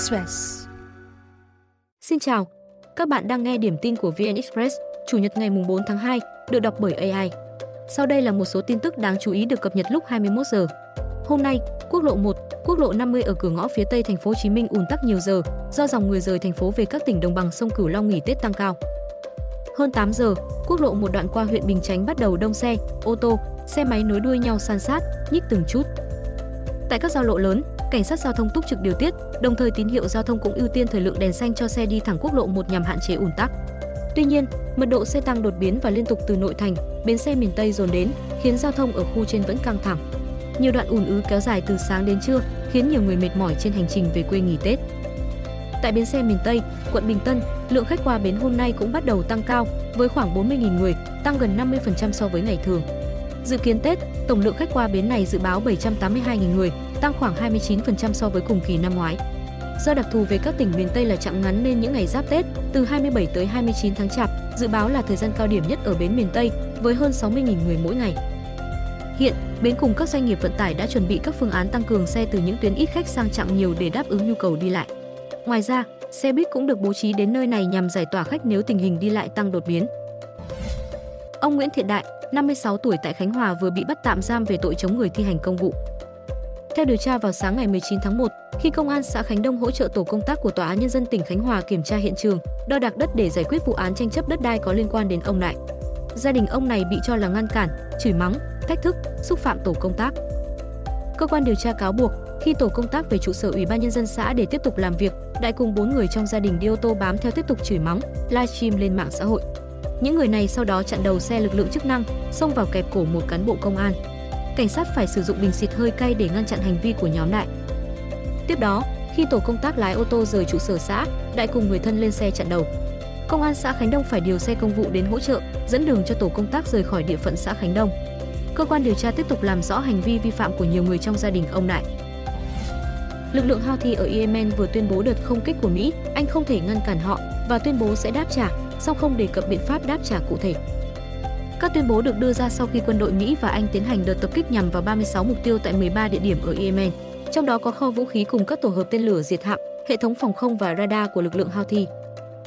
Express. Xin chào, các bạn đang nghe điểm tin của VN Express, Chủ nhật ngày 4 tháng 2, được đọc bởi AI. Sau đây là một số tin tức đáng chú ý được cập nhật lúc 21 giờ. Hôm nay, quốc lộ 1, quốc lộ 50 ở cửa ngõ phía Tây thành phố Hồ Chí Minh ùn tắc nhiều giờ do dòng người rời thành phố về các tỉnh đồng bằng sông Cửu Long nghỉ Tết tăng cao. Hơn 8 giờ, quốc lộ một đoạn qua huyện Bình Chánh bắt đầu đông xe, ô tô, xe máy nối đuôi nhau san sát, nhích từng chút. Tại các giao lộ lớn, cảnh sát giao thông túc trực điều tiết, đồng thời tín hiệu giao thông cũng ưu tiên thời lượng đèn xanh cho xe đi thẳng quốc lộ 1 nhằm hạn chế ùn tắc. Tuy nhiên, mật độ xe tăng đột biến và liên tục từ nội thành, bến xe miền Tây dồn đến, khiến giao thông ở khu trên vẫn căng thẳng. Nhiều đoạn ùn ứ kéo dài từ sáng đến trưa, khiến nhiều người mệt mỏi trên hành trình về quê nghỉ Tết. Tại bến xe miền Tây, quận Bình Tân, lượng khách qua bến hôm nay cũng bắt đầu tăng cao với khoảng 40.000 người, tăng gần 50% so với ngày thường. Dự kiến Tết, tổng lượng khách qua bến này dự báo 782.000 người, tăng khoảng 29% so với cùng kỳ năm ngoái. Do đặc thù về các tỉnh miền Tây là chặng ngắn nên những ngày giáp Tết, từ 27 tới 29 tháng Chạp, dự báo là thời gian cao điểm nhất ở bến miền Tây với hơn 60.000 người mỗi ngày. Hiện, bến cùng các doanh nghiệp vận tải đã chuẩn bị các phương án tăng cường xe từ những tuyến ít khách sang chặng nhiều để đáp ứng nhu cầu đi lại. Ngoài ra, xe buýt cũng được bố trí đến nơi này nhằm giải tỏa khách nếu tình hình đi lại tăng đột biến. Ông Nguyễn Thiện Đại, 56 tuổi tại Khánh Hòa vừa bị bắt tạm giam về tội chống người thi hành công vụ. Theo điều tra vào sáng ngày 19 tháng 1, khi công an xã Khánh Đông hỗ trợ tổ công tác của Tòa án nhân dân tỉnh Khánh Hòa kiểm tra hiện trường, đo đạc đất để giải quyết vụ án tranh chấp đất đai có liên quan đến ông Đại. Gia đình ông này bị cho là ngăn cản, chửi mắng, thách thức, xúc phạm tổ công tác. Cơ quan điều tra cáo buộc, khi tổ công tác về trụ sở Ủy ban nhân dân xã để tiếp tục làm việc, Đại cùng bốn người trong gia đình đi ô tô bám theo tiếp tục chửi mắng, livestream lên mạng xã hội. Những người này sau đó chặn đầu xe lực lượng chức năng, xông vào kẹp cổ một cán bộ công an. Cảnh sát phải sử dụng bình xịt hơi cay để ngăn chặn hành vi của nhóm đại. Tiếp đó, khi tổ công tác lái ô tô rời trụ sở xã, đại cùng người thân lên xe chặn đầu. Công an xã Khánh Đông phải điều xe công vụ đến hỗ trợ, dẫn đường cho tổ công tác rời khỏi địa phận xã Khánh Đông. Cơ quan điều tra tiếp tục làm rõ hành vi vi phạm của nhiều người trong gia đình ông Đại. Lực lượng Houthi ở Yemen vừa tuyên bố đợt không kích của Mỹ, Anh không thể ngăn cản họ và tuyên bố sẽ đáp trả, song không đề cập biện pháp đáp trả cụ thể. Các tuyên bố được đưa ra sau khi quân đội Mỹ và Anh tiến hành đợt tập kích nhằm vào 36 mục tiêu tại 13 địa điểm ở Yemen, trong đó có kho vũ khí cùng các tổ hợp tên lửa diệt hạm, hệ thống phòng không và radar của lực lượng Houthi.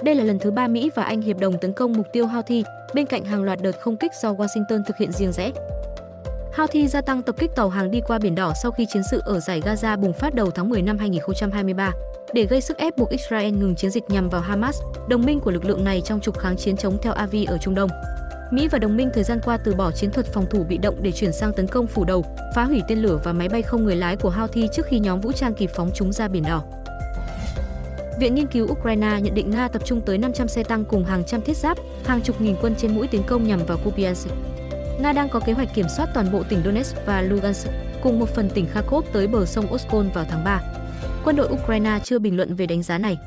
Đây là lần thứ ba Mỹ và Anh hiệp đồng tấn công mục tiêu Houthi, bên cạnh hàng loạt đợt không kích do Washington thực hiện riêng rẽ. Houthi gia tăng tập kích tàu hàng đi qua biển đỏ sau khi chiến sự ở giải Gaza bùng phát đầu tháng 10 năm 2023 để gây sức ép buộc Israel ngừng chiến dịch nhằm vào Hamas, đồng minh của lực lượng này trong trục kháng chiến chống theo Avi ở Trung Đông. Mỹ và đồng minh thời gian qua từ bỏ chiến thuật phòng thủ bị động để chuyển sang tấn công phủ đầu, phá hủy tên lửa và máy bay không người lái của Houthi trước khi nhóm vũ trang kịp phóng chúng ra biển đỏ. Viện nghiên cứu Ukraine nhận định Nga tập trung tới 500 xe tăng cùng hàng trăm thiết giáp, hàng chục nghìn quân trên mũi tiến công nhằm vào Kupiansk. Nga đang có kế hoạch kiểm soát toàn bộ tỉnh Donetsk và Lugansk cùng một phần tỉnh Kharkov tới bờ sông Oskol vào tháng 3. Quân đội Ukraine chưa bình luận về đánh giá này.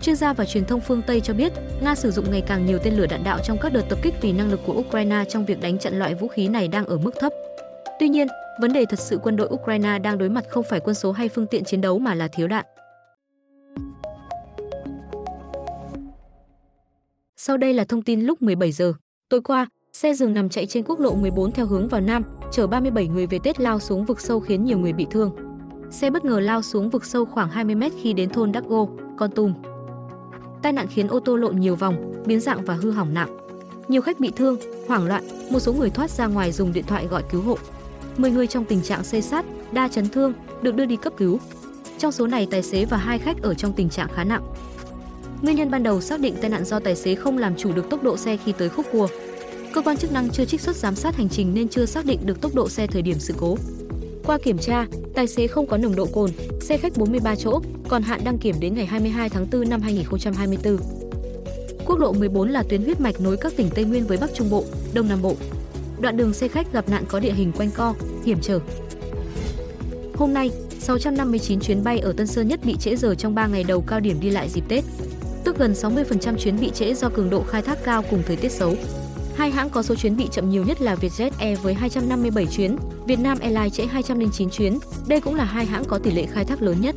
Chuyên gia và truyền thông phương Tây cho biết, Nga sử dụng ngày càng nhiều tên lửa đạn đạo trong các đợt tập kích vì năng lực của Ukraine trong việc đánh chặn loại vũ khí này đang ở mức thấp. Tuy nhiên, vấn đề thật sự quân đội Ukraine đang đối mặt không phải quân số hay phương tiện chiến đấu mà là thiếu đạn. Sau đây là thông tin lúc 17 giờ. Tối qua, xe dừng nằm chạy trên quốc lộ 14 theo hướng vào Nam, chở 37 người về Tết lao xuống vực sâu khiến nhiều người bị thương. Xe bất ngờ lao xuống vực sâu khoảng 20 mét khi đến thôn Đắc Gô, Con Tum. Tai nạn khiến ô tô lộn nhiều vòng, biến dạng và hư hỏng nặng. Nhiều khách bị thương, hoảng loạn, một số người thoát ra ngoài dùng điện thoại gọi cứu hộ. 10 người trong tình trạng xây sát, đa chấn thương được đưa đi cấp cứu. Trong số này tài xế và hai khách ở trong tình trạng khá nặng. Nguyên nhân ban đầu xác định tai nạn do tài xế không làm chủ được tốc độ xe khi tới khúc cua. Cơ quan chức năng chưa trích xuất giám sát hành trình nên chưa xác định được tốc độ xe thời điểm sự cố. Qua kiểm tra, tài xế không có nồng độ cồn, xe khách 43 chỗ, còn hạn đăng kiểm đến ngày 22 tháng 4 năm 2024. Quốc lộ 14 là tuyến huyết mạch nối các tỉnh Tây Nguyên với Bắc Trung Bộ, Đông Nam Bộ. Đoạn đường xe khách gặp nạn có địa hình quanh co, hiểm trở. Hôm nay, 659 chuyến bay ở Tân Sơn Nhất bị trễ giờ trong 3 ngày đầu cao điểm đi lại dịp Tết. Tức gần 60% chuyến bị trễ do cường độ khai thác cao cùng thời tiết xấu. Hai hãng có số chuyến bị chậm nhiều nhất là Vietjet Air với 257 chuyến, Vietnam Airlines trễ 209 chuyến. Đây cũng là hai hãng có tỷ lệ khai thác lớn nhất.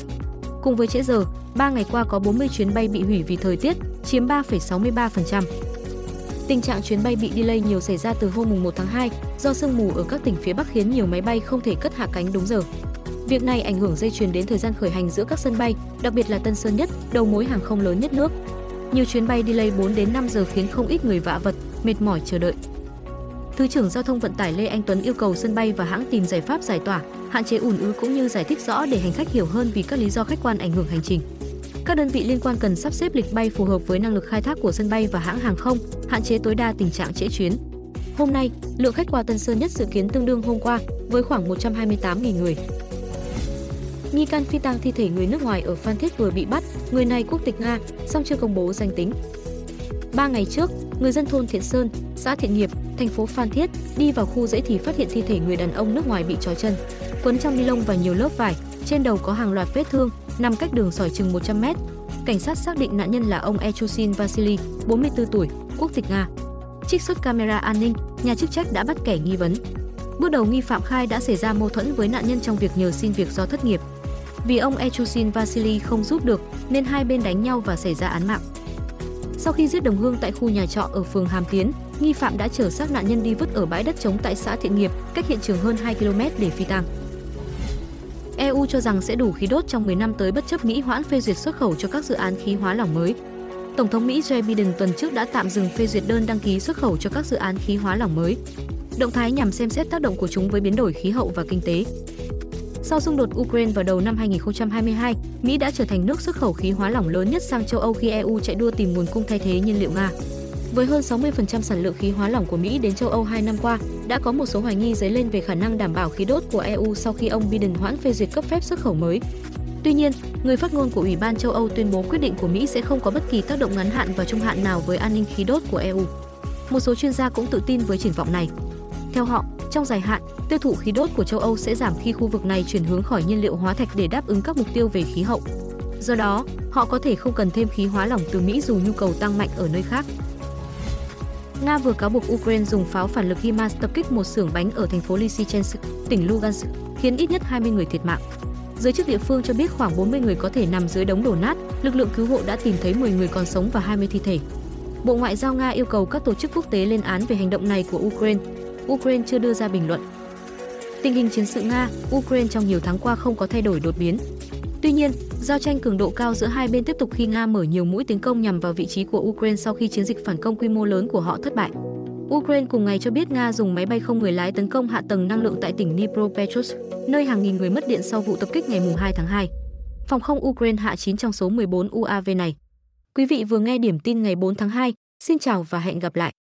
Cùng với trễ giờ, 3 ngày qua có 40 chuyến bay bị hủy vì thời tiết, chiếm 3,63%. Tình trạng chuyến bay bị delay nhiều xảy ra từ hôm 1 tháng 2 do sương mù ở các tỉnh phía Bắc khiến nhiều máy bay không thể cất hạ cánh đúng giờ. Việc này ảnh hưởng dây chuyền đến thời gian khởi hành giữa các sân bay, đặc biệt là Tân Sơn Nhất, đầu mối hàng không lớn nhất nước. Nhiều chuyến bay delay 4 đến 5 giờ khiến không ít người vạ vật, mệt mỏi chờ đợi. Thứ trưởng Giao thông Vận tải Lê Anh Tuấn yêu cầu sân bay và hãng tìm giải pháp giải tỏa, hạn chế ùn ứ cũng như giải thích rõ để hành khách hiểu hơn vì các lý do khách quan ảnh hưởng hành trình. Các đơn vị liên quan cần sắp xếp lịch bay phù hợp với năng lực khai thác của sân bay và hãng hàng không, hạn chế tối đa tình trạng trễ chuyến. Hôm nay, lượng khách qua Tân Sơn Nhất dự kiến tương đương hôm qua với khoảng 128.000 người. Nghi can phi tang thi thể người nước ngoài ở Phan Thiết vừa bị bắt, người này quốc tịch Nga, song chưa công bố danh tính. Ba ngày trước, người dân thôn Thiện Sơn, xã Thiện Nghiệp, thành phố Phan Thiết đi vào khu dãy thì phát hiện thi thể người đàn ông nước ngoài bị trói chân, quấn trong ni lông và nhiều lớp vải, trên đầu có hàng loạt vết thương, nằm cách đường sỏi chừng 100 mét. Cảnh sát xác định nạn nhân là ông Echusin Vasily, 44 tuổi, quốc tịch Nga. Trích xuất camera an ninh, nhà chức trách đã bắt kẻ nghi vấn. Bước đầu nghi phạm khai đã xảy ra mâu thuẫn với nạn nhân trong việc nhờ xin việc do thất nghiệp. Vì ông Echusin Vasily không giúp được nên hai bên đánh nhau và xảy ra án mạng. Sau khi giết đồng hương tại khu nhà trọ ở phường Hàm Tiến, nghi phạm đã chở xác nạn nhân đi vứt ở bãi đất trống tại xã Thiện Nghiệp, cách hiện trường hơn 2 km để phi tang. EU cho rằng sẽ đủ khí đốt trong 10 năm tới bất chấp Mỹ hoãn phê duyệt xuất khẩu cho các dự án khí hóa lỏng mới. Tổng thống Mỹ Joe Biden tuần trước đã tạm dừng phê duyệt đơn đăng ký xuất khẩu cho các dự án khí hóa lỏng mới. Động thái nhằm xem xét tác động của chúng với biến đổi khí hậu và kinh tế. Sau xung đột Ukraine vào đầu năm 2022, Mỹ đã trở thành nước xuất khẩu khí hóa lỏng lớn nhất sang châu Âu khi EU chạy đua tìm nguồn cung thay thế nhiên liệu Nga. Với hơn 60% sản lượng khí hóa lỏng của Mỹ đến châu Âu 2 năm qua, đã có một số hoài nghi dấy lên về khả năng đảm bảo khí đốt của EU sau khi ông Biden hoãn phê duyệt cấp phép xuất khẩu mới. Tuy nhiên, người phát ngôn của Ủy ban châu Âu tuyên bố quyết định của Mỹ sẽ không có bất kỳ tác động ngắn hạn và trung hạn nào với an ninh khí đốt của EU. Một số chuyên gia cũng tự tin với triển vọng này. Theo họ, trong dài hạn, tiêu thụ khí đốt của châu Âu sẽ giảm khi khu vực này chuyển hướng khỏi nhiên liệu hóa thạch để đáp ứng các mục tiêu về khí hậu. Do đó, họ có thể không cần thêm khí hóa lỏng từ Mỹ dù nhu cầu tăng mạnh ở nơi khác. Nga vừa cáo buộc Ukraine dùng pháo phản lực HIMARS tập kích một xưởng bánh ở thành phố Lysychansk, tỉnh Lugansk, khiến ít nhất 20 người thiệt mạng. Giới chức địa phương cho biết khoảng 40 người có thể nằm dưới đống đổ nát, lực lượng cứu hộ đã tìm thấy 10 người còn sống và 20 thi thể. Bộ Ngoại giao Nga yêu cầu các tổ chức quốc tế lên án về hành động này của Ukraine. Ukraine chưa đưa ra bình luận. Tình hình chiến sự Nga, Ukraine trong nhiều tháng qua không có thay đổi đột biến. Tuy nhiên, giao tranh cường độ cao giữa hai bên tiếp tục khi Nga mở nhiều mũi tiến công nhằm vào vị trí của Ukraine sau khi chiến dịch phản công quy mô lớn của họ thất bại. Ukraine cùng ngày cho biết Nga dùng máy bay không người lái tấn công hạ tầng năng lượng tại tỉnh Dnipropetrovsk, nơi hàng nghìn người mất điện sau vụ tập kích ngày 2 tháng 2. Phòng không Ukraine hạ 9 trong số 14 UAV này. Quý vị vừa nghe điểm tin ngày 4 tháng 2. Xin chào và hẹn gặp lại.